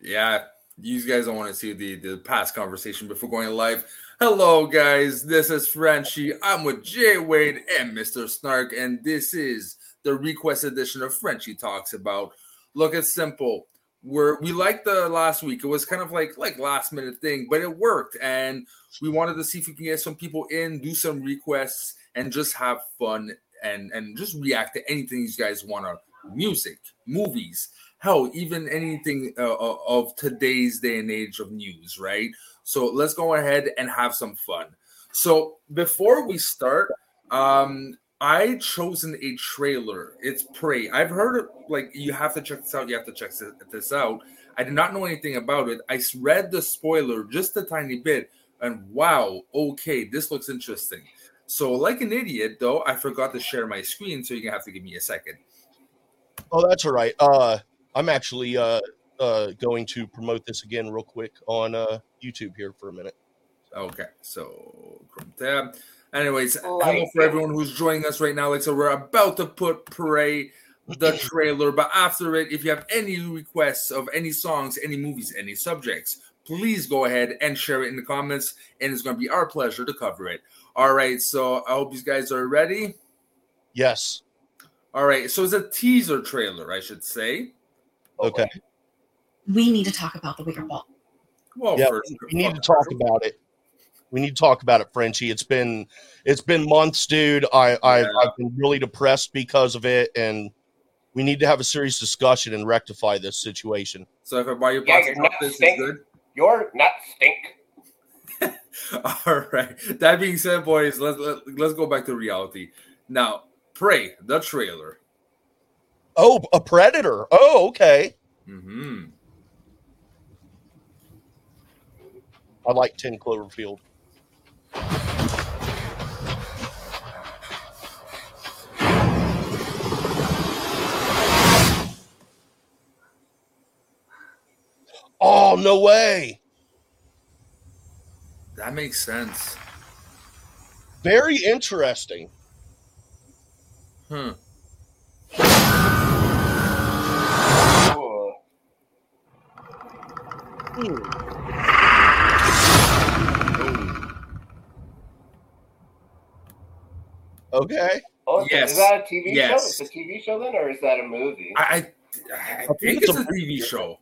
Yeah, you guys don't want to see the the past conversation before going live. Hello, guys. This is Frenchie. I'm with Jay Wade and Mr. Snark, and this is the request edition of Frenchie Talks About. Look, it's simple. We're we liked the last week. It was kind of like like last minute thing, but it worked, and we wanted to see if we can get some people in, do some requests, and just have fun and and just react to anything you guys want to music, movies, hell, even anything uh, of today's day and age of news, right? So let's go ahead and have some fun. So before we start, um, I chosen a trailer. It's Prey. I've heard it, like you have to check this out. You have to check this out. I did not know anything about it. I read the spoiler just a tiny bit, and wow, okay, this looks interesting. So, like an idiot, though, I forgot to share my screen, so you're gonna have to give me a second. Oh, that's all right. Uh, I'm actually uh, uh, going to promote this again real quick on uh, YouTube here for a minute. Okay, so Chrome tab. Anyways, hello for everyone who's joining us right now. Like so, we're about to put Prey the trailer, but after it, if you have any requests of any songs, any movies, any subjects, please go ahead and share it in the comments, and it's going to be our pleasure to cover it. All right, so I hope you guys are ready. Yes. All right, so it's a teaser trailer, I should say. Okay. We need to talk about the Wicker Ball. Well, yeah, we need to talk about it. We need to talk about it, Frenchie. It's been it's been months, dude. I, I yeah. I've been really depressed because of it, and we need to have a serious discussion and rectify this situation. So if I buy your box, yeah, not this stink. is good. You're not stink. All right. That being said, boys, let's let, us let us go back to reality. Now, pray the trailer. Oh, a predator. Oh, okay. Hmm. I like Ten Cloverfield. Oh no way! That makes sense. Very interesting. Hmm. Okay. Oh, yes. Is that a TV yes. show? It's a TV show then, or is that a movie? I, I, I think, think, it's, a, TV show.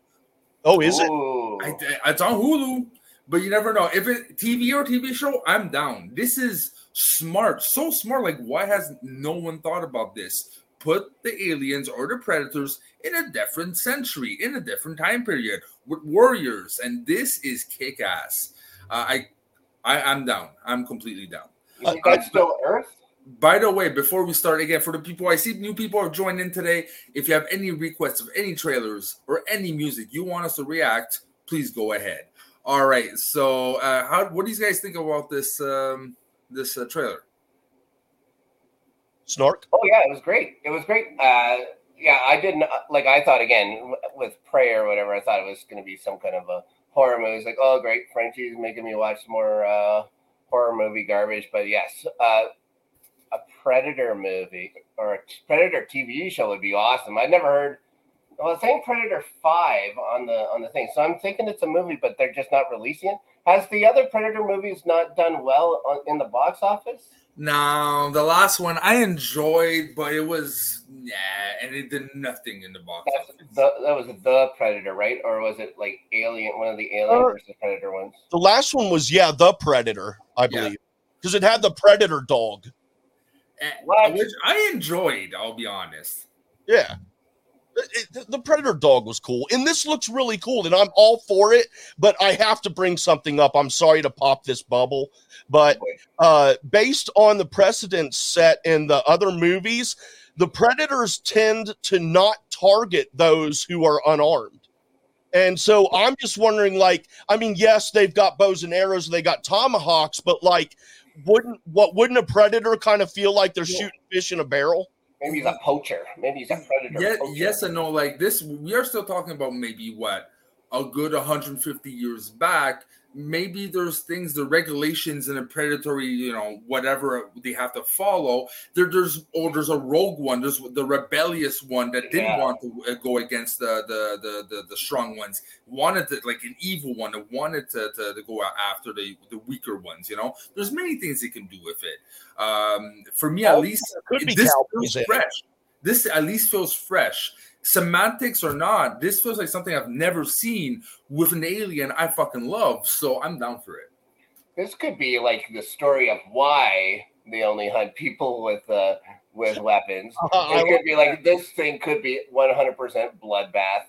Oh, is Ooh. it? I, it's on Hulu, but you never know. If it TV or TV show, I'm down. This is smart, so smart. Like, why has no one thought about this? Put the aliens or the predators in a different century, in a different time period, with warriors, and this is kick ass. Uh, I, I, I'm down. I'm completely down. You think that's still Earth? By the way, before we start again, for the people I see, new people are joining in today. If you have any requests of any trailers or any music you want us to react, please go ahead. All right. So, uh, how? What do you guys think about this um, this uh, trailer? Snark. Oh yeah, it was great. It was great. Uh, yeah, I didn't like. I thought again with prayer or whatever. I thought it was going to be some kind of a horror movie. It's like, oh great, Frenchie's making me watch more uh, horror movie garbage. But yes, uh, a Predator movie or a Predator TV show would be awesome. I'd never heard well, it's saying Predator Five on the on the thing, so I'm thinking it's a movie, but they're just not releasing it. Has the other Predator movies not done well on, in the box office? No, the last one I enjoyed, but it was yeah, and it did nothing in the box The, that was the Predator, right? Or was it like Alien, one of the Alien uh, versus Predator ones? The last one was yeah, the Predator, I believe, because yeah. it had the Predator dog, and, which I enjoyed. I'll be honest. Yeah, it, the Predator dog was cool, and this looks really cool, and I'm all for it. But I have to bring something up. I'm sorry to pop this bubble, but uh, based on the precedent set in the other movies, the Predators tend to not target those who are unarmed. And so I'm just wondering, like, I mean, yes, they've got bows and arrows, they got tomahawks, but like, wouldn't what wouldn't a predator kind of feel like they're yeah. shooting fish in a barrel? Maybe he's a poacher. Maybe he's a predator. Yeah, yes and no. Like this, we are still talking about maybe what a good 150 years back, maybe there's things, the regulations and a predatory, you know, whatever they have to follow. There, there's oh, there's a rogue one. There's the rebellious one that didn't Yeah. want to uh, go against the the, the the the strong ones. Wanted to like an evil one that wanted to, to, to go after the the weaker ones. You know, there's many things they can do with it. Um, for me, at least there could be this feels fresh. This at least feels fresh. Semantics or not, this feels like something I've never seen with an alien I fucking love. So I'm down for it. This could be like the story of why they only hunt people with uh with weapons. I It could be like this thing could be 100% bloodbath,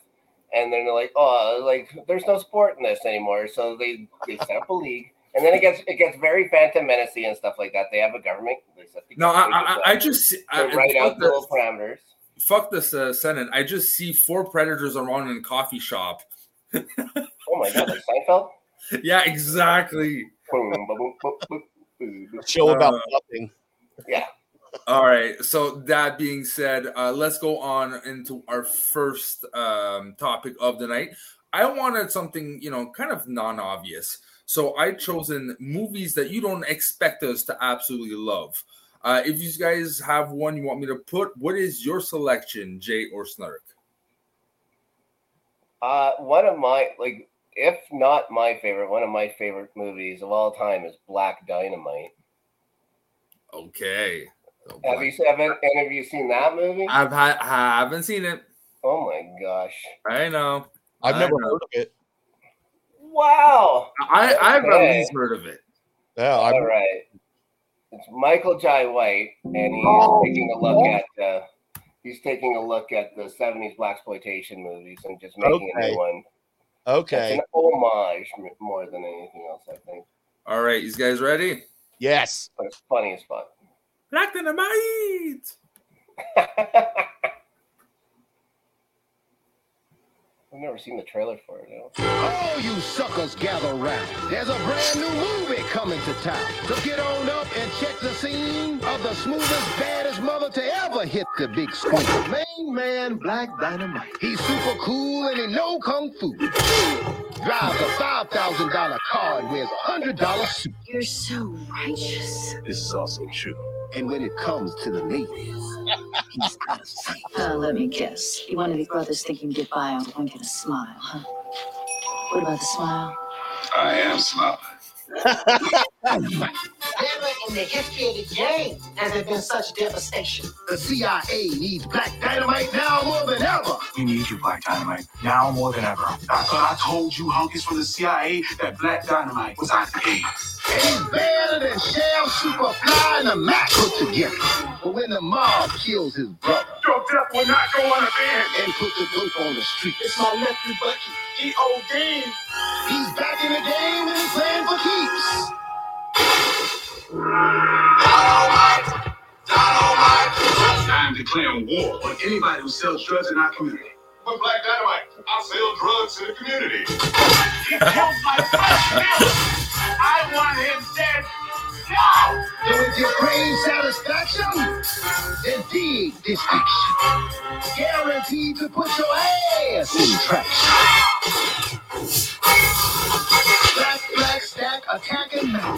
and then they're like, oh, like there's no sport in this anymore, so they they set up a league, and then it gets it gets very Phantom Menace and stuff like that. They have a government. They set the No, I, I, just, I uh, just I, write out the little parameters. Fuck this uh, Senate. I just see four predators around in a coffee shop. Oh my god, like Seinfeld. Yeah, exactly. Show about Uh, nothing. Yeah. All right. So that being said, uh, let's go on into our first um, topic of the night. I wanted something, you know, kind of non-obvious. So I chosen movies that you don't expect us to absolutely love. Uh, if you guys have one you want me to put, what is your selection, Jay or Snark? Uh, one of my like, if not my favorite, one of my favorite movies of all time is Black Dynamite. Okay. So, Have you haven't any of you seen that movie? I've ha- haven't seen it. Oh my gosh! I know. I've I never know. heard of it. Wow. I I've at least heard of it. Yeah, I've, All right. It's Michael Jai White, and he's Oh. taking a look at uh, he's taking a look at the '70s black exploitation movies and just making a new one. It's okay. an homage more than anything else, I think. All right, you guys ready? Yes. But it's funny as fuck. Black Dynamite. I've never seen the trailer for it. though. All you suckers gather round. There's a brand new movie coming to town. So get on up and check the scene of the smoothest, baddest mother to ever hit the big screen. Main man, Black Dynamite. He's super cool and he know kung fu. Drives a $5,000 car and wears a $100 suit. You're so righteous. This is also true. And when it comes to the ladies, he's got a say. Uh, let me guess. You one of these brothers think you can get by on one kind of smile, huh? What about the smile? I am smart. Never in the history of the game has there been such devastation. The CIA needs Black Dynamite now more than ever. We need you, Black Dynamite, now more than ever. I thought I told you hunkies from the CIA that Black Dynamite was out to get you. And he's better than Shaft, Superfly, and the Mack put together. But when the mob kills his brother Your death will not go unavenged. and puts a dope on the street, It's my nephew Bucky. He OD. He's back in the game and he's playing for keeps. I'm declaring war on anybody who sells drugs in our community. But Black Dynamite, I sell drugs to the community. he killed my friend. I want him dead. So if you crave satisfaction, dig this. Guaranteed to put your ass in traction. Black, black, stack, attacking man.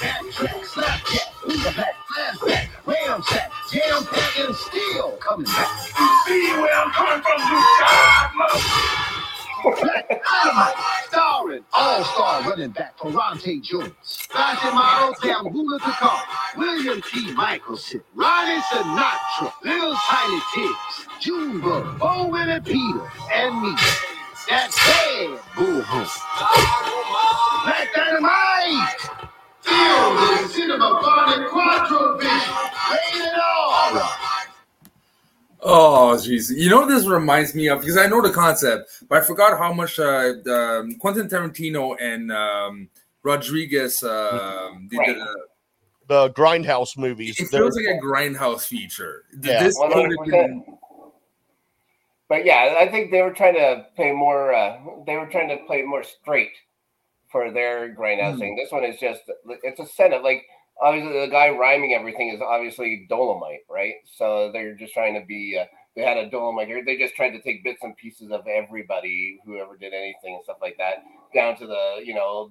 Backtrack, slapjack, who's back, flashback, ramsack, jam pack, and still coming back. You see where I'm coming from, you god mother. Black Dynamite, running back Ferrante Jones, Flashing Model, Gambula Kakar, William T. Michelson, Ronnie Sinatra, Little Tiny Tips, Junebug, Bo and Peter, and me. That's bad bullhorn. Black Dynamite! Filled with cinema phonic quattro vision. Rated R. Oh, jeez. You know what this reminds me of? Because I know the concept, but I forgot how much uh, um, Quentin Tarantino and um, Rodriguez um, did. Right. Uh, The Grindhouse movies. it they're- feels like a grindhouse feature. Yeah. This One could hundred have been. But yeah, I think they were trying to play more. Uh, they were trying to play more straight for their grindhouse Hmm. thing. This one is just it's a setup. Like obviously, the guy rhyming everything is obviously Dolomite, right? So they're just trying to be uh, they had a Dolomite here. They just tried to take bits and pieces of everybody, whoever did anything and stuff like that, down to the you know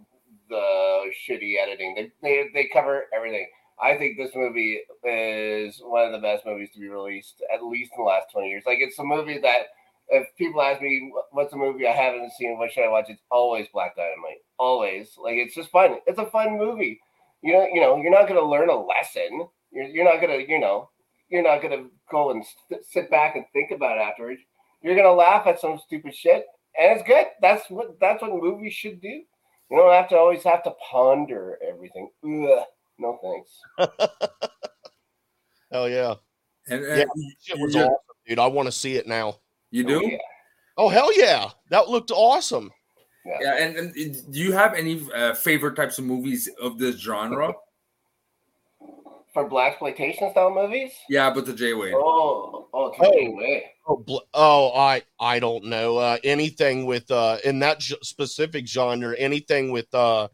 the shitty editing. They they they cover everything. I think this movie is one of the best movies to be released, at least in the last twenty years. Like it's a movie that if people ask me what's a movie I haven't seen, what should I watch? It's always Black Dynamite. Always. Like it's just fun. It's a fun movie. You know, you know, you're not gonna learn a lesson. You're, you're not gonna, you know, you're not gonna go and st- sit back and think about it afterwards. You're gonna laugh at some stupid shit, and it's good. That's what that's what movies should do. You don't have to always have to ponder everything. Ugh, no thanks. Hell yeah. And, Yeah, Shit was you're- awesome, dude. I want to see it now. you Oh, do? yeah. Oh hell yeah, that looked awesome. Yeah, and, and do you have any uh, favorite types of movies of this genre? For black exploitation style movies. Yeah, but the J Wade. Oh, oh, it's Oh. way way. Oh, bl- oh, I I don't know uh, anything with uh in that g- specific genre. Anything with uh,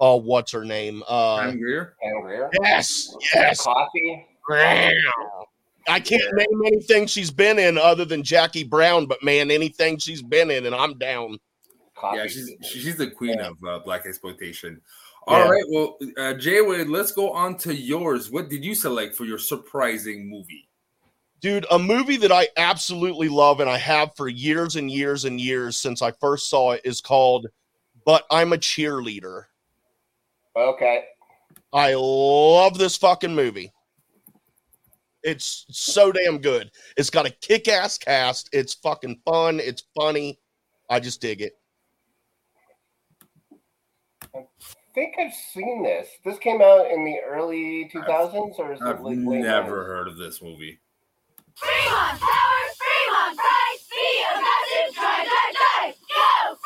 uh, what's her name? Uh, Pam Grier? Pam Grier. yes, yes. Coffee. I can't name anything she's been in other than Jackie Brown, but man, anything she's been in, and I'm down. Coffee. Yeah, she's she's the queen of uh, black exploitation. Yeah. All right, well, uh, Jay Wade, let's go on to yours. What did you select for your surprising movie? Dude, a movie that I absolutely love and I have for years and years and years since I first saw it is called But I'm a Cheerleader. Okay. I love this fucking movie. It's so damn good. It's got a kick ass cast. It's fucking fun. It's funny. I just dig it. I think I've seen this. This came out in the early 2000s, or is it I've like late never 90s? heard of this movie. Fremont Tower, Fremont Price, be a massive try, try, try, go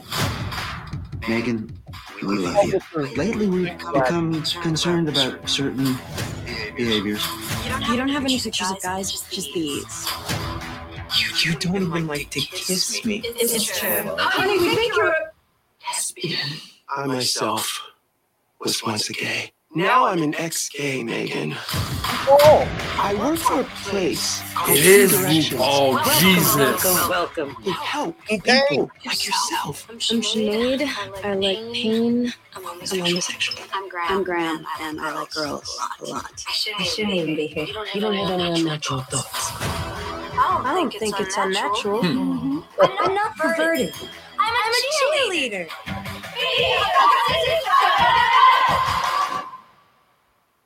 Fremont! Megan, we love you. Lately, we've become concerned about certain behaviors. You don't have any pictures of guys, just these. You, you don't even like to kiss me. It's true. Honey, we think you're a Lesbian. I myself was once a gay. Now I'm an ex-gay, Megan. Oh, I work for a place. called It is. Directions. Oh, Jesus. welcome. We help Dang. people like yourself. I'm Sinead. I like pain. I'm I'm homosexual. I'm Graham. I'm Graham, and I like girls a lot. I shouldn't, I shouldn't even be here. You don't have any unnatural thoughts. Oh, I I don't think it's unnatural. I'm hmm. mm-hmm. I'm not perverted. I'm a cheerleader.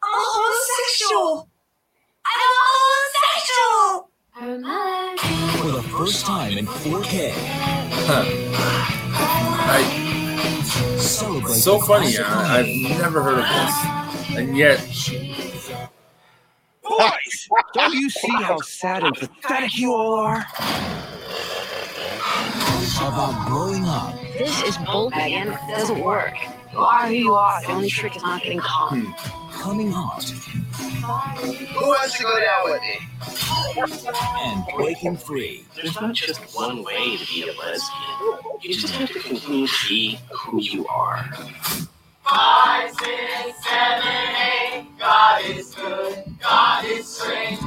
I'm homosexual. I'm homosexual. For the first time in 4K, I, celebrate so the funny. classic I, I've never heard of this. And yet, Boys, don't you see how sad and pathetic you all are? about growing up This is bull Megan. It doesn't work. You are who you are. The only trick is not getting caught. Hmm. coming out Who wants to go down with me? and breaking free. There's not just one way to be a lesbian. You just have to continue to be who you are. Five, six, seven, eight. God is good. God is great.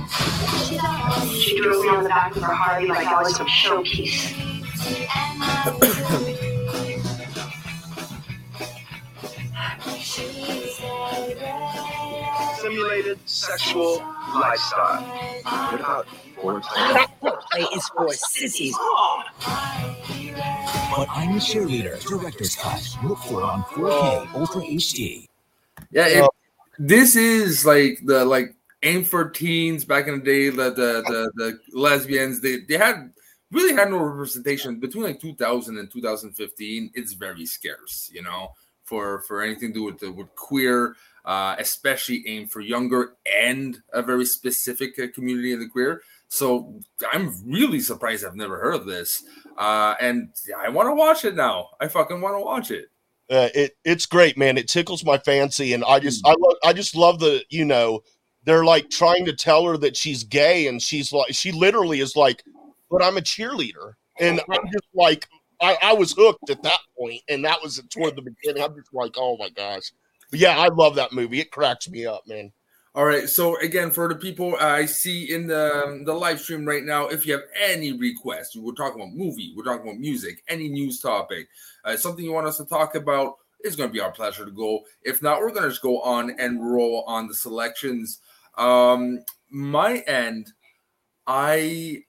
She drove me on the back of her Harley like I was some showpiece. Simulated sexual lifestyle. What about Play is for sissies. But I'm a cheerleader. Director's cut. Look for on 4K Ultra HD. yeah, it, oh. this is like the like aim for teens back in the day. The the the, the lesbians they they had really had no representation between like 2000 and 2015. It's very scarce, you know, for for anything to do with the with queer. Uh, especially aimed for younger and a very specific uh, community in the queer. So I'm really surprised I've never heard of this. Uh, and I want to watch it now. I fucking want to watch it. Uh, it it's great, man. It tickles my fancy, and I just I love I just love the you know they're like trying to tell her that she's gay, and she's like she literally is like, but I'm a cheerleader, and I'm just like I, I was hooked at that point, and that was toward the beginning. I'm just like, oh my gosh, but yeah, I love that movie. It cracks me up, man. All right. So again, for the people I see in the the live stream right now, if you have any requests, we're talking about movie, we're talking about music, any news topic, uh, something you want us to talk about, it's going to be our pleasure to go. If not, we're going to just go on and roll on the selections. Um, my end, I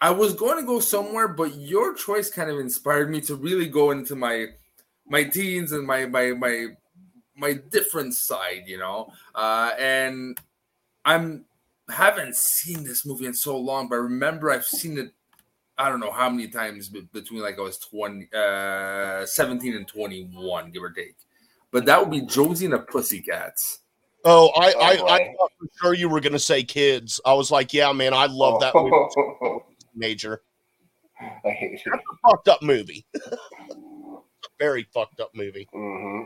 I was going to go somewhere, but your choice kind of inspired me to really go into my my teens and my my my my different side, you know. Uh, and I'm haven't seen this movie in so long, but I remember I've seen it. I don't know how many times between like I was 20, uh, 17 and 21, give or take. But that would be Josie and the Pussycats. Oh, I, Oh, I, I boy. thought for sure you were going to say kids. I was like, yeah, man, I love that movie. Major. I hate it. That's a fucked up movie. Very fucked up movie. hmm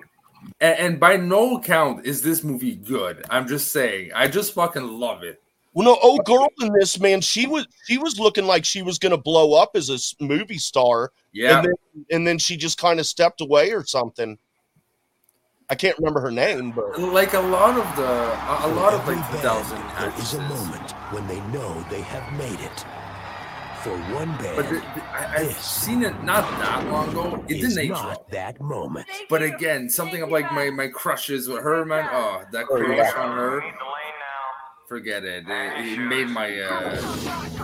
And, and by no account is this movie good. I'm just saying, I just fucking love it. Well, no, old girl in this man, she was she was looking like she was going to blow up as a movie star, Yeah. and then and then she just kind of stepped away or something. I can't remember her name, but like a lot of the a, a lot of like every 2000 band, there is a moment when they know they have made it. For one band, But the, the- I, I've seen it not that long ago. It didn't age not well. that moment. But again, something of like my my crushes with her, man. Oh, that Oh, crush on her. Forget it. It, it made my uh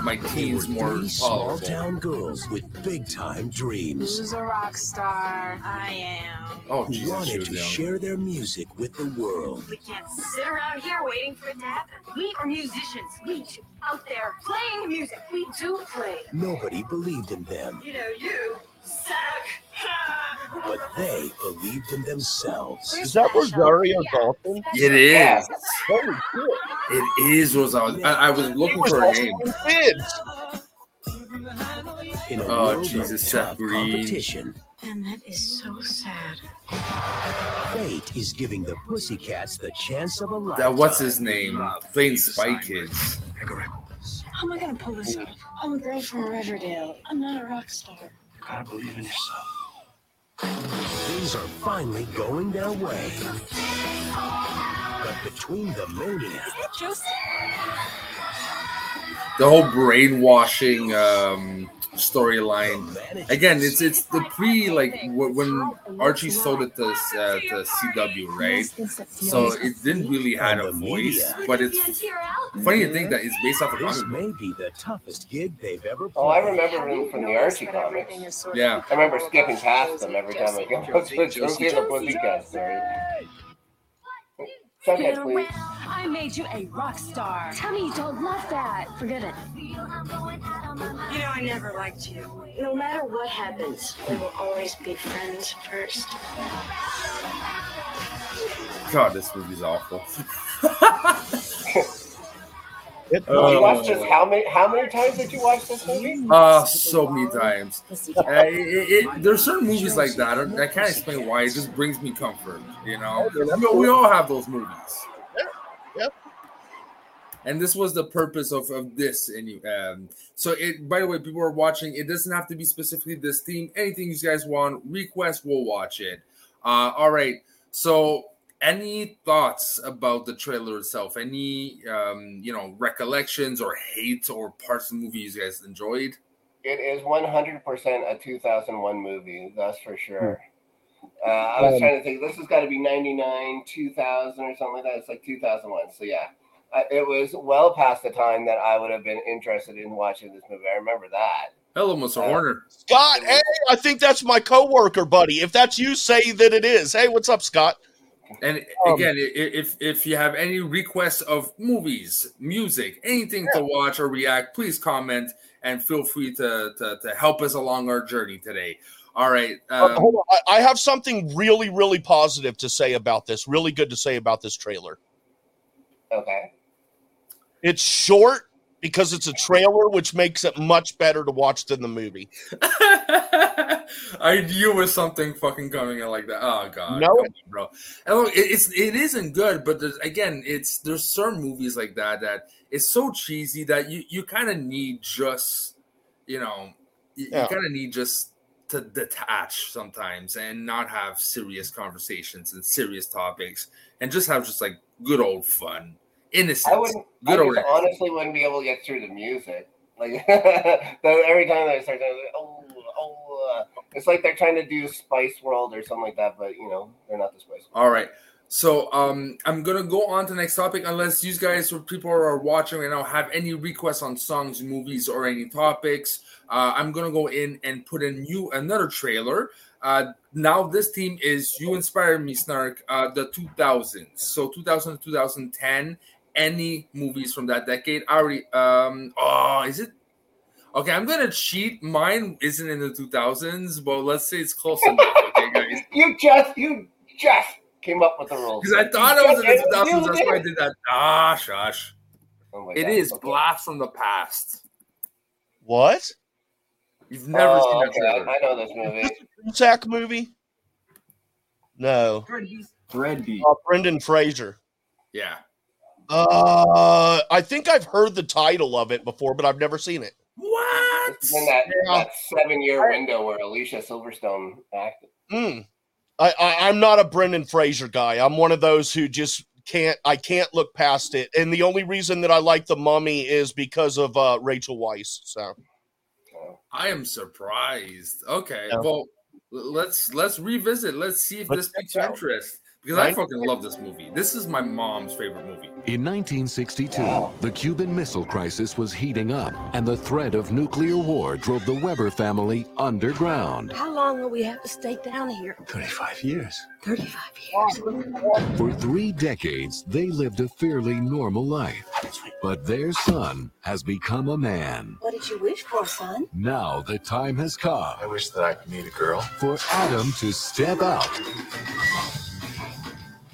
my They were teens more three small tolerable. town girls with big time dreams Who's a rock star? I am. Oh, who Jesus, wanted was to young. share their music with the world. We can't sit around here waiting for it to happen. We are musicians. We two out there playing music. We do play. Nobody believed in them, You know, you suck. But they believed in themselves. is that Rosario Dawson? It is. Yeah. Holy shit! It is Rosario. I, I was looking was for a name. in kids. In a Oh, Jesus, of Seth competition, And that is so sad. fate is giving the Pussycats the chance of a life. That what's his name? Playing Spy Kids. How am I gonna pull this off? I'm a girl from Riverdale. I'm not a rock star. Gotta believe in yourself. Things are finally going their way. But between the mania The whole brainwashing um storyline. Again, it's it's the pre like when Archie sold it to uh, to CW, right? So it didn't really had a voice, but it's funny to think that it's based off a This comic book. may be the toughest gig they've ever played. Oh, I remember him from the Archie comics. Yeah. I remember skipping past them every time I go to the Josie and the Pussycat story. Subhead, please. I made you a rock star. Tell me you don't love that. Forget it. You know, I never liked you. No matter what happens, we will always be friends first. God, this movie's awful. It's you Uh, watched this how many how many times did you watch this movie? Uh, so many times. Uh, it, it, there's certain movies like that. I, I can't explain why. It just brings me comfort. You know, we, we all have those movies. Yep. And this was the purpose of, of this. And um, so it. By the way, people are watching. It doesn't have to be specifically this theme. Anything you guys want, request, we'll watch it. Uh, all right. So, any thoughts about the trailer itself? Any, um, you know, recollections or hate or parts of the movie you guys enjoyed? It is 100% a 2001 movie, that's for sure. Uh, I was Um, trying to think, this has got to be 99, 2000 or something like that. It's like 2001. So, yeah, uh, it was well past the time that I would have been interested in watching this movie. I remember that. Hello, Mr. Uh, Horner. Scott, hey, I think that's my coworker, buddy. If that's you, say that it is. Hey, what's up, Scott? And Um, again, i- i- if if you have any requests of movies, music, anything to watch or react, please comment and feel free to to, to help us along our journey today. All right. Uh, Um, hold on. I, I have something really, really positive to say about this. Really good to say about this trailer. Okay. It's short because it's a trailer, which makes it much better to watch than the movie. I knew it was something fucking coming in like that. Oh god, No. come on, bro. And look, it, it's it isn't good, but there's, again, it's there's certain movies like that that it's so cheesy that you you kind of need just you know you, Yeah. you kind of need just to detach sometimes and not have serious conversations and serious topics and just have just like good old fun. Innocence. I wouldn't. Good I old honestly wouldn't be able to get through the music. Like every time I start, like, oh, oh, uh, it's like they're trying to do Spice World or something like that, but you know they're not the Spice World. All right. So um, I'm gonna go on to the next topic. Unless you guys or people are watching right now have any requests on songs, movies, or any topics, uh, I'm gonna go in and put in you another trailer. Uh, now this team is you inspired me, Snark. Uh, the 2000s, so 2000 to 2010. Any movies from that decade? I already. Um, oh, is it? Okay, I'm gonna cheat. Mine isn't in the 2000s, but let's say it's close enough. Okay, guys. You just, you just came up with the rules. Because I thought it was in the 2000s. just- That's why I did that. Ah, shush. Oh my It God, is okay. Blast from the Past. What? You've never Oh, seen that okay. I know this movie. Zach movie? No. Freddy. Uh, Brendan Fraser. Yeah. Uh, I think I've heard the title of it before, but I've never seen it. What? It's in that, Yeah. that seven year window where Alicia Silverstone acted. Mm. I, I I'm not a Brendan Fraser guy. I'm one of those who just can't. I can't look past it. And the only reason that I like the Mummy is because of uh, Rachel Weisz. So I am surprised. Okay, Yeah. well, let's let's revisit. Let's see if Let's this piques check out. interest because I fucking love this movie. This is my mom's favorite movie. In 1962, the Cuban Missile Crisis was heating up, and the threat of nuclear war drove the Webber family underground. How long will we have to stay down here? 35 years. 35 years. For three decades, they lived a fairly normal life. But their son has become a man. What did you wish for, son? Now the time has come I wish that I could meet a girl. for Adam to step out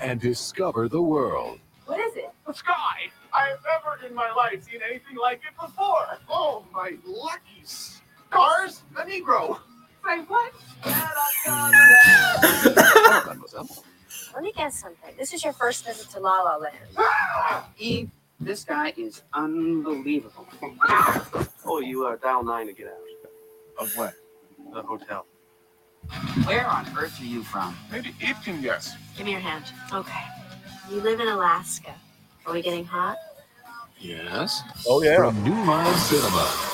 and discover the world. What is it? The sky! I have never in my life seen anything like it before. Oh, my lucky stars! A Negro. Say what? Mademoiselle. Let me guess something. This is your first visit to La La Land. Ah! Eve, this guy is unbelievable. Oh, you are dial nine to get out. Of what? The hotel. Where on earth are you from? Maybe Eve can guess. Give me your hand. Okay. You live in Alaska. Are we getting hot? Yes. Oh yeah. From New Line Cinema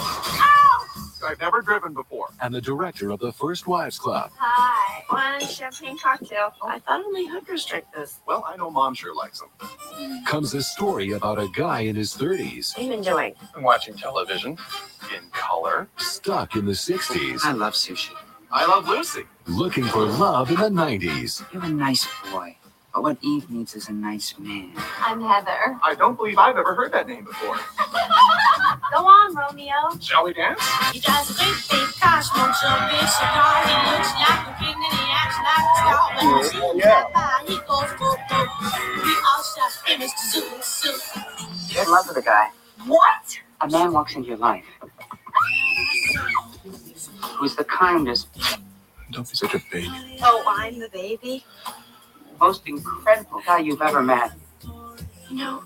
I've never driven before. and the director of the First Wives Club, Hi. One champagne cocktail. I thought only hookers drink this. Well, I know Mom sure likes them. comes a story about a guy in his 30s What are you enjoying? I'm watching television in color. stuck in the 60s I love sushi. I love Lucy. looking for love in the 90s. You're a nice boy. But what Eve needs is a nice man. I'm Heather. I don't believe I've ever heard that name before. Go on, Romeo. Shall we dance? He drives a big, big car, smokes a big cigar. He looks like a king and he acts like a star. When you see him drive by, he goes boop, boop. We all shout, hey, Mr. Zoom, Zoom. You're in love with a guy. What? A man walks into your life who's the kindest, Don't be such a baby. Oh, I'm the baby? most incredible guy you've ever met. You know,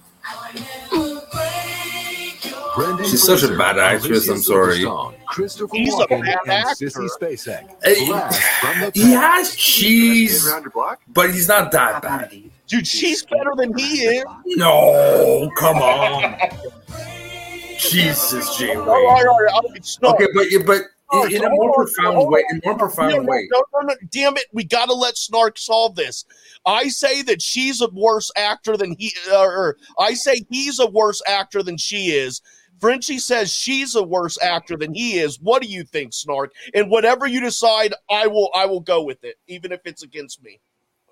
Brendan She's such a bad actress, Alicia I'm sorry. Silverstone, Christopher He's a Walken, bad actor. Sissy Spacek. Hey, Blast from the He has cheese, around your block? but he's not that bad. Dude, she's better than he is. No, come on. Jesus, Jay oh, All right, all Wade. all right. Okay, but but Oh, in, in a more on, profound hold way, in a more profound no, way. no, no, no, damn it! We got to let Snark solve this. I say that she's a worse actor than he, or, or I say he's a worse actor than she is. Frenchie says she's a worse actor than he is. What do you think, Snark? And whatever you decide, I will, I will go with it, even if it's against me.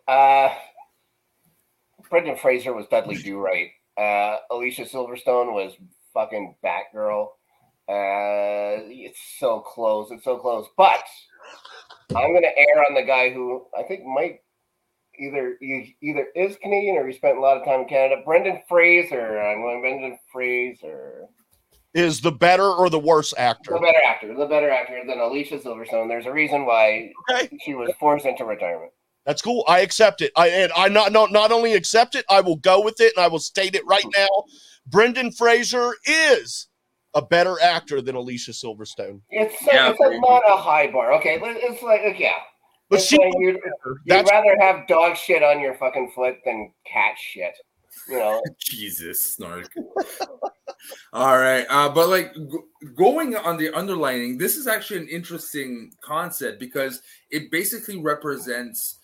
Uh, Brendan Fraser was Dudley Do Right. Uh, Alicia Silverstone was fucking Batgirl. Uh, it's so close. It's so close. But I'm gonna err on the guy who I think might either he either is Canadian or he spent a lot of time in Canada. Brendan Fraser. I'm going Brendan Fraser. Is the better or the worse actor? The better actor. The better actor than Alicia Silverstone. There's a reason why okay. she was forced into retirement. That's cool. I accept it. I and I not not not only accept it, I will go with it, and I will state it right now. Brendan Fraser is a better actor than Alicia Silverstone. It's so, Yeah, it's like not a high bar. Okay, it's like yeah. But It's she, like you'd, you'd rather have dog shit on your fucking foot than cat shit. you know. Jesus, snark. All right, uh, but like g- going on the underlining, this is actually an interesting concept because it basically represents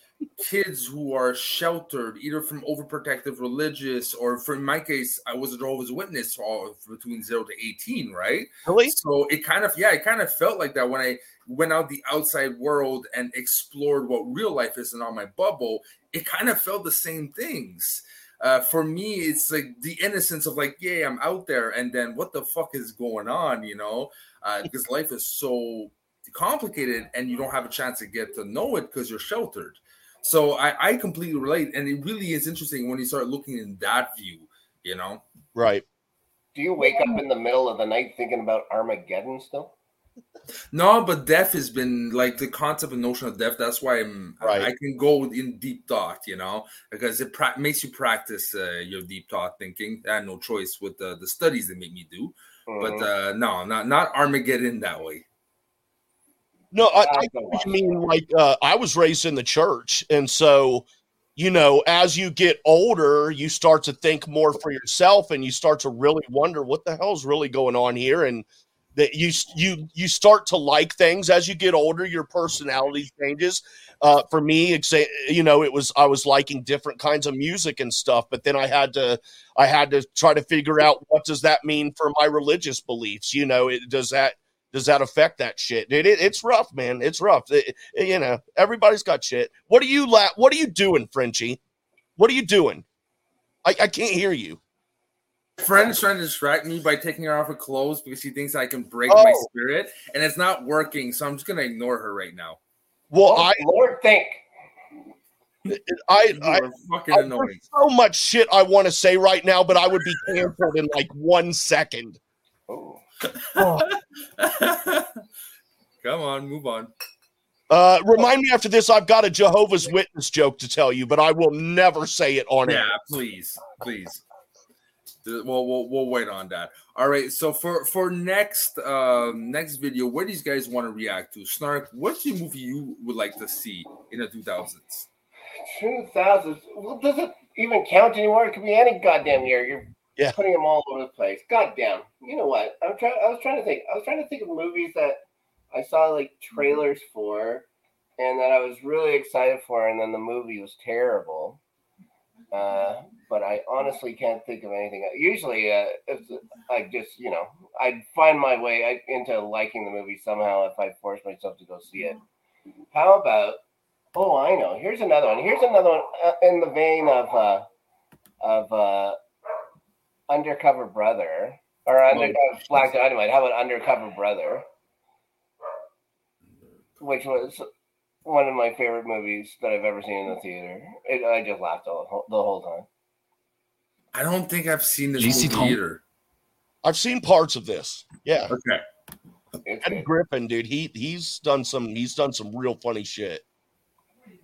kids who are sheltered either from overprotective religious or for in my case i was a jehovah's witness all between 0 to 18 right? Really? So it kind of yeah it kind of felt like that when i went out the outside world and explored what real life is and on my bubble it kind of felt the same things. Uh, for me it's like the innocence of like yeah i'm out there and then what the fuck is going on? you know? Uh, because life is so complicated and you don't have a chance to get to know it because you're sheltered so I, I completely relate, and it really is interesting when you start looking in that view. You know, right? Do you wake up in the middle of the night thinking about Armageddon still? No, but death has been like the concept and notion of death. That's why I'm Right. I can go in deep thought, you know, because it pra- makes you practice uh, your deep thought thinking. I had no choice with the, the studies they make me do, but Mhm. uh, no, not not Armageddon that way. No, I, I you mean like uh, I was raised in the church, and so you know, as you get older, you start to think more for yourself, and you start to really wonder what the hell's really going on here, and that you you you start to like things as you get older. Your personality changes. Uh, for me, exa- you know, it was I was liking different kinds of music and stuff, but then I had to I had to try to figure out what does that mean for my religious beliefs. You know, it, does that does that affect that shit? It, it- it's rough, man. It's rough. It- it- you know, everybody's got shit. What are you la- What are you doing, Frenchie? What are you doing? I, I can't hear you. Friend's trying to distract me by taking her off her clothes because she thinks I can break my Oh. spirit, and it's not working. So I'm just gonna ignore her right now. Well, oh, I Lord, think. I You I, fucking I annoying. there's so much shit I want to say right now, but I would be canceled in like one second. Oh. Come on, move on. Uh, remind me after this. I've got a Jehovah's Witness joke to tell you, but I will never say it on it. Yeah, air. please, please. Uh, We'll, we'll we'll wait on that. All right. So for for next um next video, what do you guys want to react to? Snark, what's the movie you would like to see in the two thousands? Two thousands. Well, does it even count anymore? It could be any goddamn year. You're Yeah. putting them all over the place. Goddamn. You know what? I'm trying. I was trying to think. I was trying to think of movies that I saw like trailers for, and that I was really excited for, and then the movie was terrible. Uh, but I honestly can't think of anything. Usually, uh, if I just you know, I'd find my way into liking the movie somehow if I force myself to go see it. How about Oh, I know. Here's another one. Here's another one uh, in the vein of uh, of uh, Undercover Brother or under, uh, Black Dynamite. How about Undercover Brother, which was one of my favorite movies that I've ever seen in the theater. It, I just laughed all, the whole time. I don't think I've seen this JC movie Tom- either. I've seen parts of this. Yeah. Okay. Eddie Griffin, dude, he he's done some he's done some real funny shit.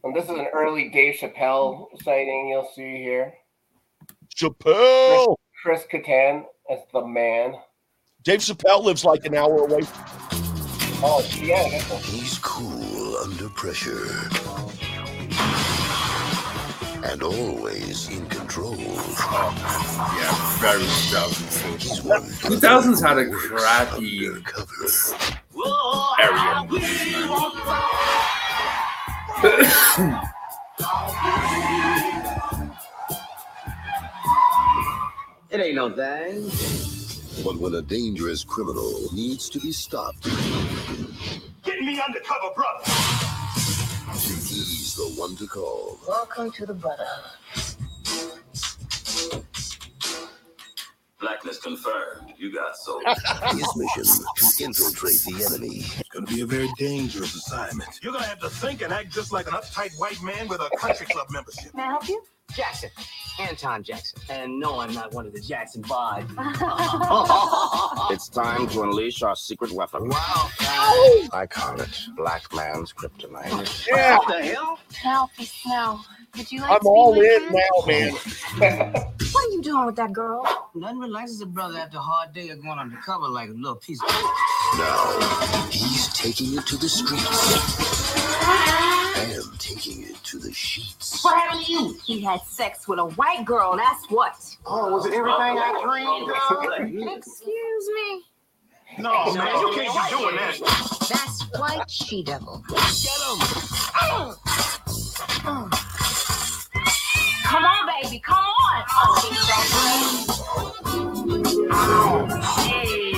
And this is an early Dave Chappelle sighting. You'll see here. Chappelle. Chris Kattan as the man. Dave Chappelle lives like an hour away. Oh, yeah. I. He's cool under pressure. And always in control. Yeah, very 2000s. He's one 2000s had a crappy area. movies, man. It ain't no thing. But when a dangerous criminal needs to be stopped, Get me undercover, brother. he's the one to call. Welcome to the Brotherhood. Blackness confirmed. You got sold. His mission to infiltrate the enemy. It's going to be a very dangerous assignment. You're going to have to think and act just like an uptight white man with a country club membership. May I help you? Jackson. Anton Jackson. And no, I'm not one of the Jackson five. It's time to unleash our secret weapon. Wow. I call it Black Man's Kryptonite. Yeah. What the hell? Ralphie Snow. Would you like I'm to be all my in friend? now, man. What are you doing with that girl? Nothing relaxes a brother after a hard day of going undercover like a little piece of. Now, he's taking it to the streets and taking it to the sheets. What happened to you? He had sex with a white girl, that's what. Oh, was it everything I dreamed of? Excuse me? No, man, you can't be doing that. That's white she devil. Get him! Come on, baby, come on. Oh, hey.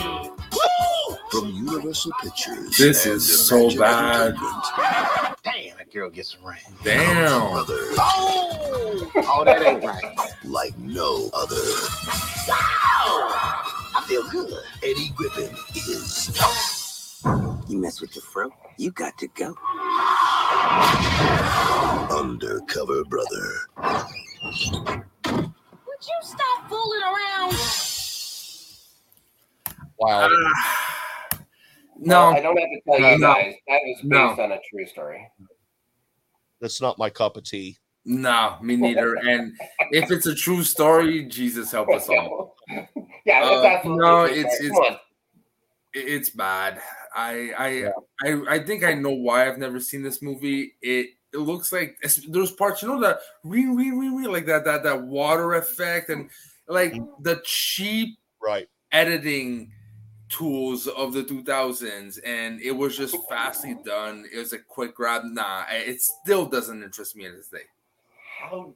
From Universal Pictures. This is so Imagine bad. Entertainment. Damn, girl gets some rain. Damn. Brothers Oh! Oh, that ain't right. like no other. Wow! I feel good. Eddie Griffin is You mess with the fro, you got to go. Undercover Brother. Would you stop fooling around? Wow. Ah. No, I don't have to tell you No. guys that was based No. on a true story. That's not my cup of tea. no, me neither. And if it's a true story, Jesus help us all. Yeah, Uh, absolutely no, a it's it's it's bad. I I I I think I know why I've never seen this movie. It it looks like it's, there's parts you know that re re re re like that that that water effect and like the cheap Right. editing tools of the 2000s and it was just fastly done it was a quick grab nah it still doesn't interest me to this day How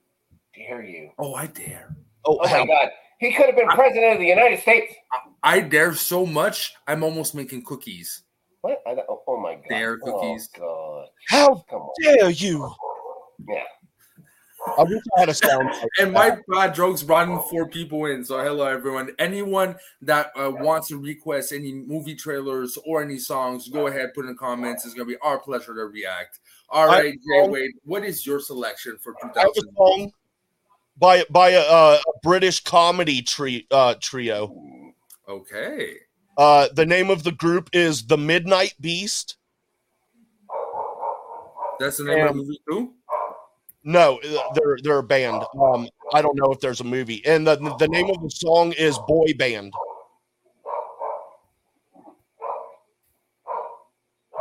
dare you? oh i dare Oh, Oh my God, he could have been president of the United States. i dare so much i'm almost making cookies What? I, oh, oh my God. Dare cookies. Oh God. How Come on. dare you? Yeah. I wish I had a sound. like and that. my bad jokes brought in four people in. So hello everyone. Anyone that uh, wants to request any movie trailers or any songs, go ahead, put in the comments. It's gonna be our pleasure to react. All I- right, Jay Wade, what is your selection for I 2000? by by a, uh, a British comedy tri- uh, trio. Okay. Uh, the name of the group is the Midnight Beast. That's the name of the movie too? No, uh, they're they're a band. Um, I don't know if there's a movie, and the the name of the song is Boy Band.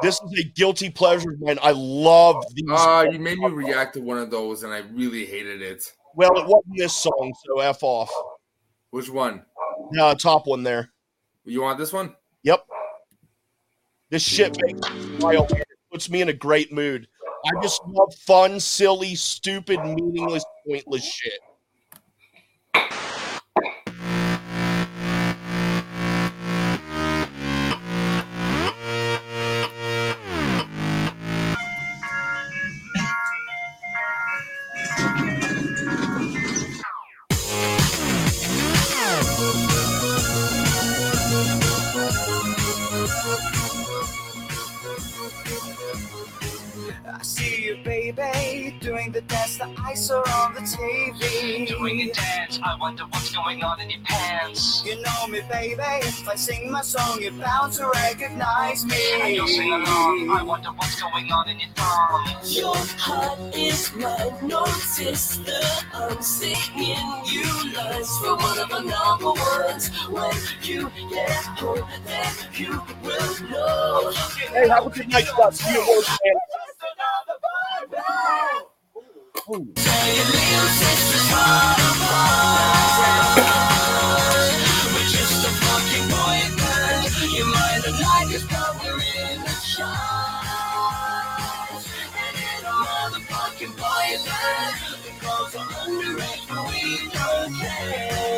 This is a guilty pleasure, man. I love these. Uh, you made me react to one of those and I really hated it. well, it wasn't this song, so f off. Which one? Uh, top one there. You want this one? Yep. This shit makes me smile. It puts me in a great mood. I just love fun, silly, stupid, meaningless, pointless shit. I see you, baby, doing the dance that I saw on the TV. Doing a dance, I wonder what's going on in your pants. You know me, baby. If I sing my song, you're bound to recognize me. And you'll sing along, I wonder what's going on in your thong. Your heart is my notice that I'm singing you lines for one of the number ones. When you get home, then you will know. Hey, have a good night, guys. See you boy band, the girls are underage, but we don't care.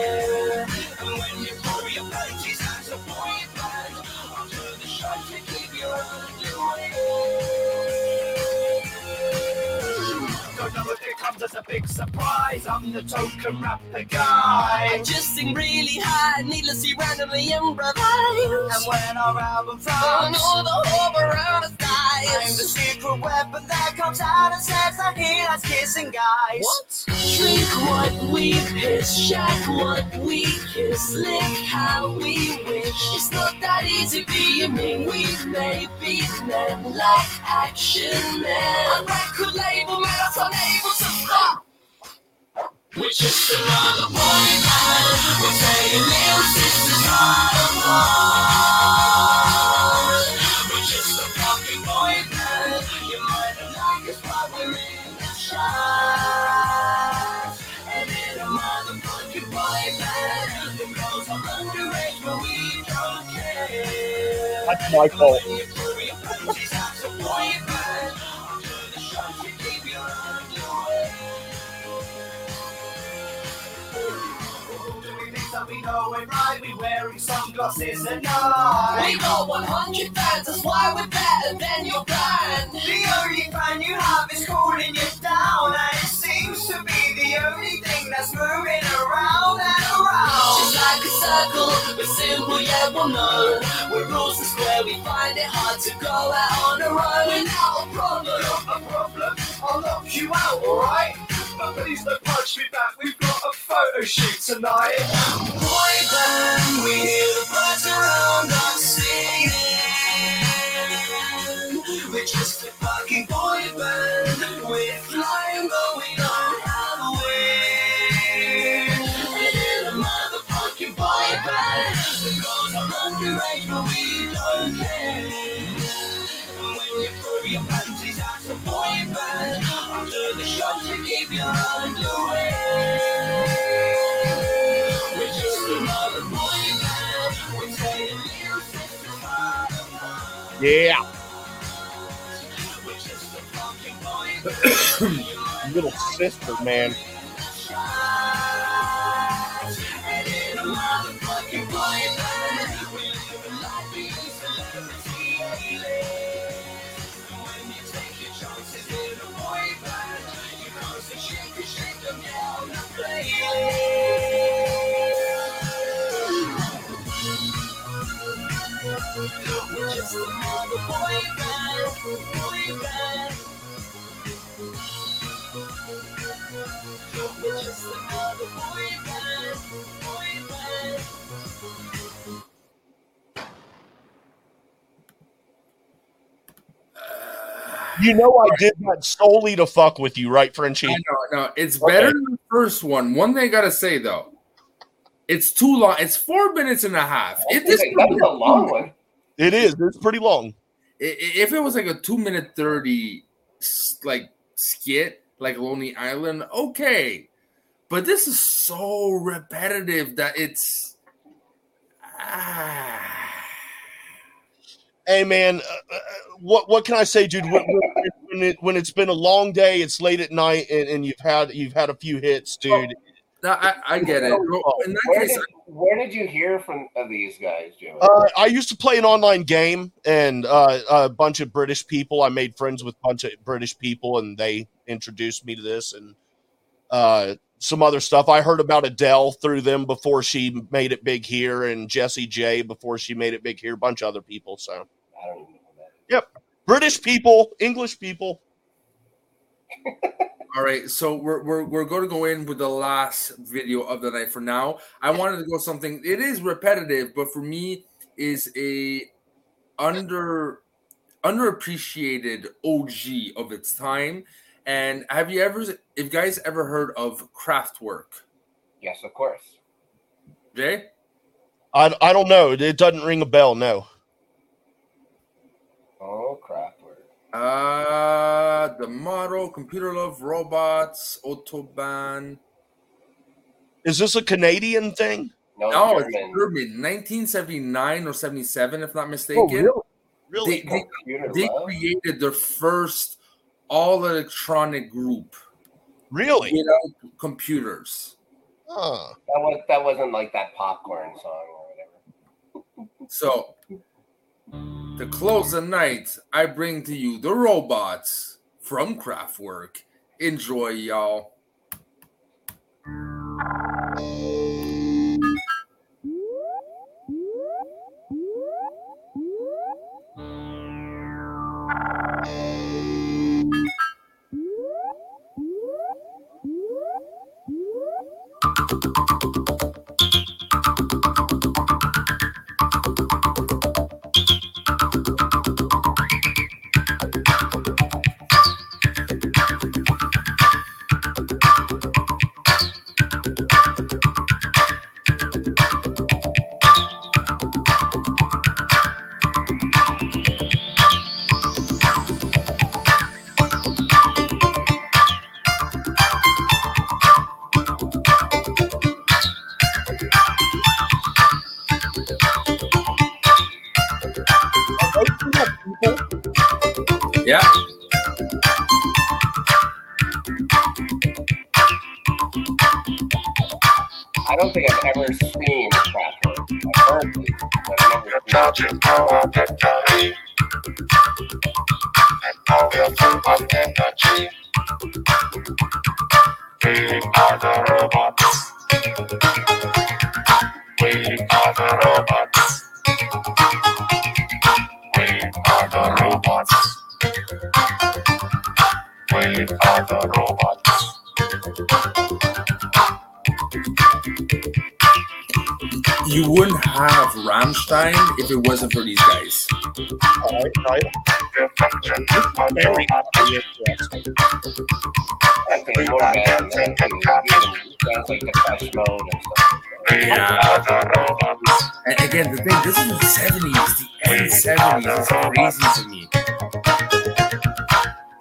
Know if it comes as a big surprise. I'm the token rapper guy. I just sing really high, needlessly randomly improvise. And when our album drops, know the whole around us dies. I'm the secret weapon that comes out and says that he likes kissing guys. What? Drink what we piss, shack what we kiss, lick how we wish. It's not that easy being me. We may be men like action men. A record label made us unable to. We're just another boy band. We're saying little sisters not apart. We're just a fucking boy band. You might not like us, but we're in shot. And in a motherfucking boy band, the girls are underage, but we don't care. That's my fault. Wearing sunglasses at night. We got 100 fans, that's why we're better than your band. The only fan you have is calling you down, and it seems to be the only thing that's moving around and around. Just like a circle, we're simple yet well known. We're rules and square, we find it hard to go out on our own without a problem. a problem. I'll knock you out, alright? But please don't punch me back. We've photo shoot tonight. Boy band, we hear the birds around us singing. We're just a fucking boy band. We're flying, but we don't have a wing. In a motherfucking boy band, the girls are underage, but we don't care. And when you throw your panties out the boy band, under the shot you keep your underwear. Yeah. We're just a fucking boy band. Little sister, man. You know I did that solely to fuck with you, right, Frenchie? I know, no, it's better than the first one. One thing I gotta say though, it's too long. It's four minutes and a half. If this That was a long one. It is. It's pretty long. I- i- If it was like a two minute thirty, like skit, like Lonely Island, okay. But this is so repetitive that it's. Ah. Hey man, uh, uh, what what can I say, dude? When, when, when it, when it's been a long day, it's late at night, and, and you've had you've had a few hits, dude. No, I, I get it. Bro, In that case, did, where did you hear from these guys, Joe? Uh, I used to play an online game, and uh, a bunch of British people. I made friends with a bunch of British people, and they introduced me to this and uh, some other stuff. I heard about Adele through them before she made it big here, and Jessie J before she made it big here. A bunch of other people. So, I don't even know that. yep, British people, English people. All right, so we're, we're we're going to go in with the last video of the night for now. I wanted to go something. It is repetitive, but for me, is a under underappreciated OG of its time. And have you ever, if guys ever heard of Kraftwerk? Yes, of course. Jay, I, I don't know. It doesn't ring a bell. No. Oh, Kraftwerk. Uh, the model, computer love, robots, autobahn. Is this a Canadian thing? No, No, it's German. German, 1979 or 77, if not mistaken. Oh, really? Really? They, they, they created their first all electronic group Really? without computers. Huh. That was that wasn't like that popcorn song or whatever. So, the close of night, I bring to you the robots from Kraftwerk. Enjoy, y'all. Seen it. We are the robots. We are the robots. We are the robots. We are the robots. you wouldn't have Rammstein if it wasn't for these guys. And again, the thing, this is the 70s, the end 70s It's crazy to me.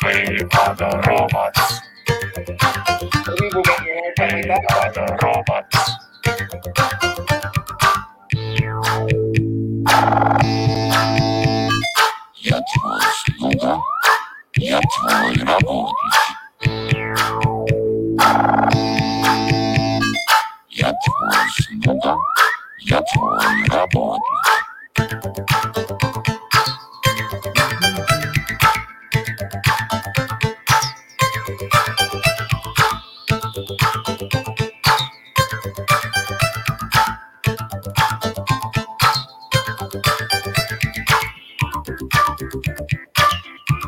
We are the robots. We will the robots. Я твой слуга, я твой работник. Я твой слуга, я твой работник.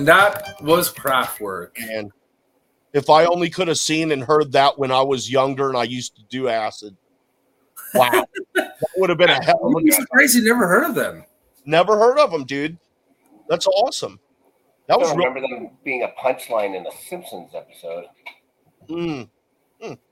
And that was Kraftwerk. And if I only could have seen and heard that when I was younger and I used to do acid. Wow. that would have been a hell of a I'm surprised you never heard of them. Never heard of them, dude. That's awesome. That I was don't real. remember them being a punchline in a Simpsons episode. Mm.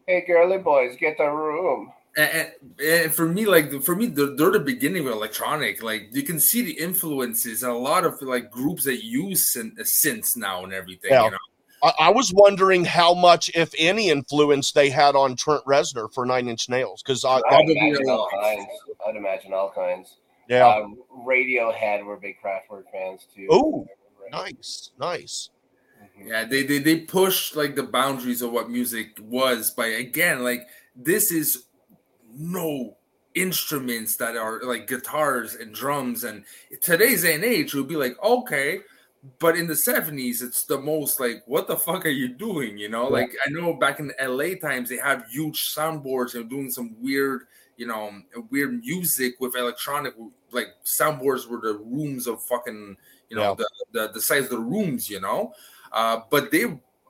Hey, girly boys, get the room. And, and, and for me, like for me, they're, they're the beginning of electronic. Like you can see the influences in a lot of like groups that use syn- synths now and everything. Yeah. You know, I, I was wondering how much, if any, influence they had on Trent Reznor for Nine Inch Nails. Because I, I'd that would imagine all kinds. I'd imagine all kinds. Yeah. Um, Radiohead were big Kraftwerk fans too. Oh, nice, nice. yeah, they, they they pushed like the boundaries of what music was by again, like this is no instruments that are like guitars and drums and today's day and age it would be like okay but in the 70s it's the most like what the fuck are you doing? You know like i know back in the la times they have huge soundboards and doing some weird you know weird music with electronic like soundboards were the rooms of fucking you know Yeah. the, the the size of the rooms you know? Uh but they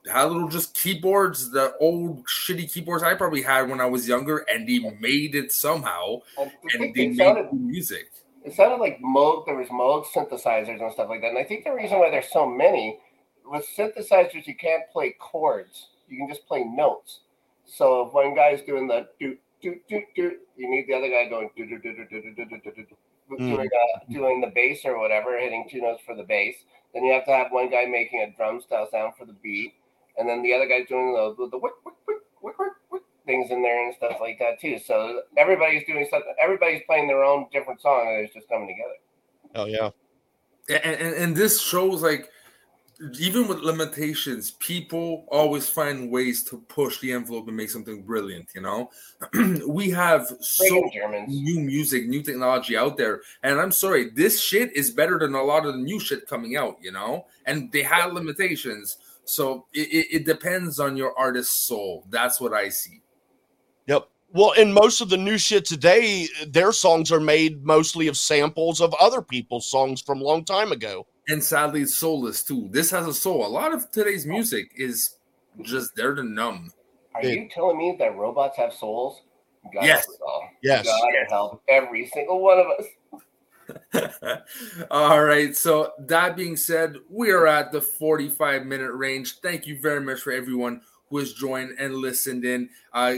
had little just keyboards the old shitty keyboards i probably had when i was younger and they made it somehow And I and they they made sounded- music It sounded like Moog. There was Moog synthesizers and stuff like that. And I think the reason why there's so many with synthesizers, you can't play chords. You can just play notes. So if one guy's doing the do do do do, you need the other guy going do do do do do do do do do do, Mm. doing uh, doing the bass or whatever, hitting two notes for the bass. Then you have to have one guy making a drum style sound for the beat, and then the other guy's doing the the, the wick, wick, wick, wick, wick, wick things in there and stuff like that too. So everybody's doing something. Everybody's playing their own different song, and it's just coming together. Oh yeah. and, and, and this shows like even with limitations people always find ways to push the envelope and make something brilliant you know we have so Friggin' new music new technology out there and i'm sorry this shit is better than a lot of the new shit coming out you know and they had limitations so it, it, it depends on your artist's soul that's what i see Yep. Well, and most of the new shit today, their songs are made mostly of samples of other people's songs from a long time ago. And sadly, it's soulless too. This has a soul. A lot of today's oh. music is just there to numb. Are you telling me that robots have souls? God Yes. help us all. Yes. God help every single one of us. All right. So that being said, we are at the 45 minute range. Thank you very much for everyone who has joined and listened in. Uh,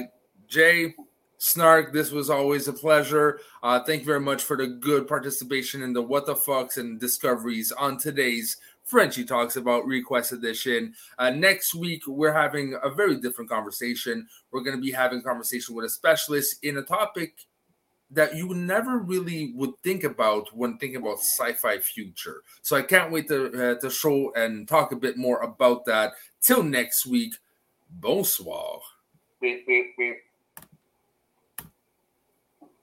Jay, Snark, this was always a pleasure. Uh, thank you very much for the good participation in the what the fucks and discoveries on today's Frenchie Talks About Request Edition. Uh, next week, we're having a very different conversation. We're going to be having a conversation with a specialist in a topic that you never really would think about when thinking about sci-fi future. So I can't wait to uh, to show and talk a bit more about that. Till next week, bonsoir.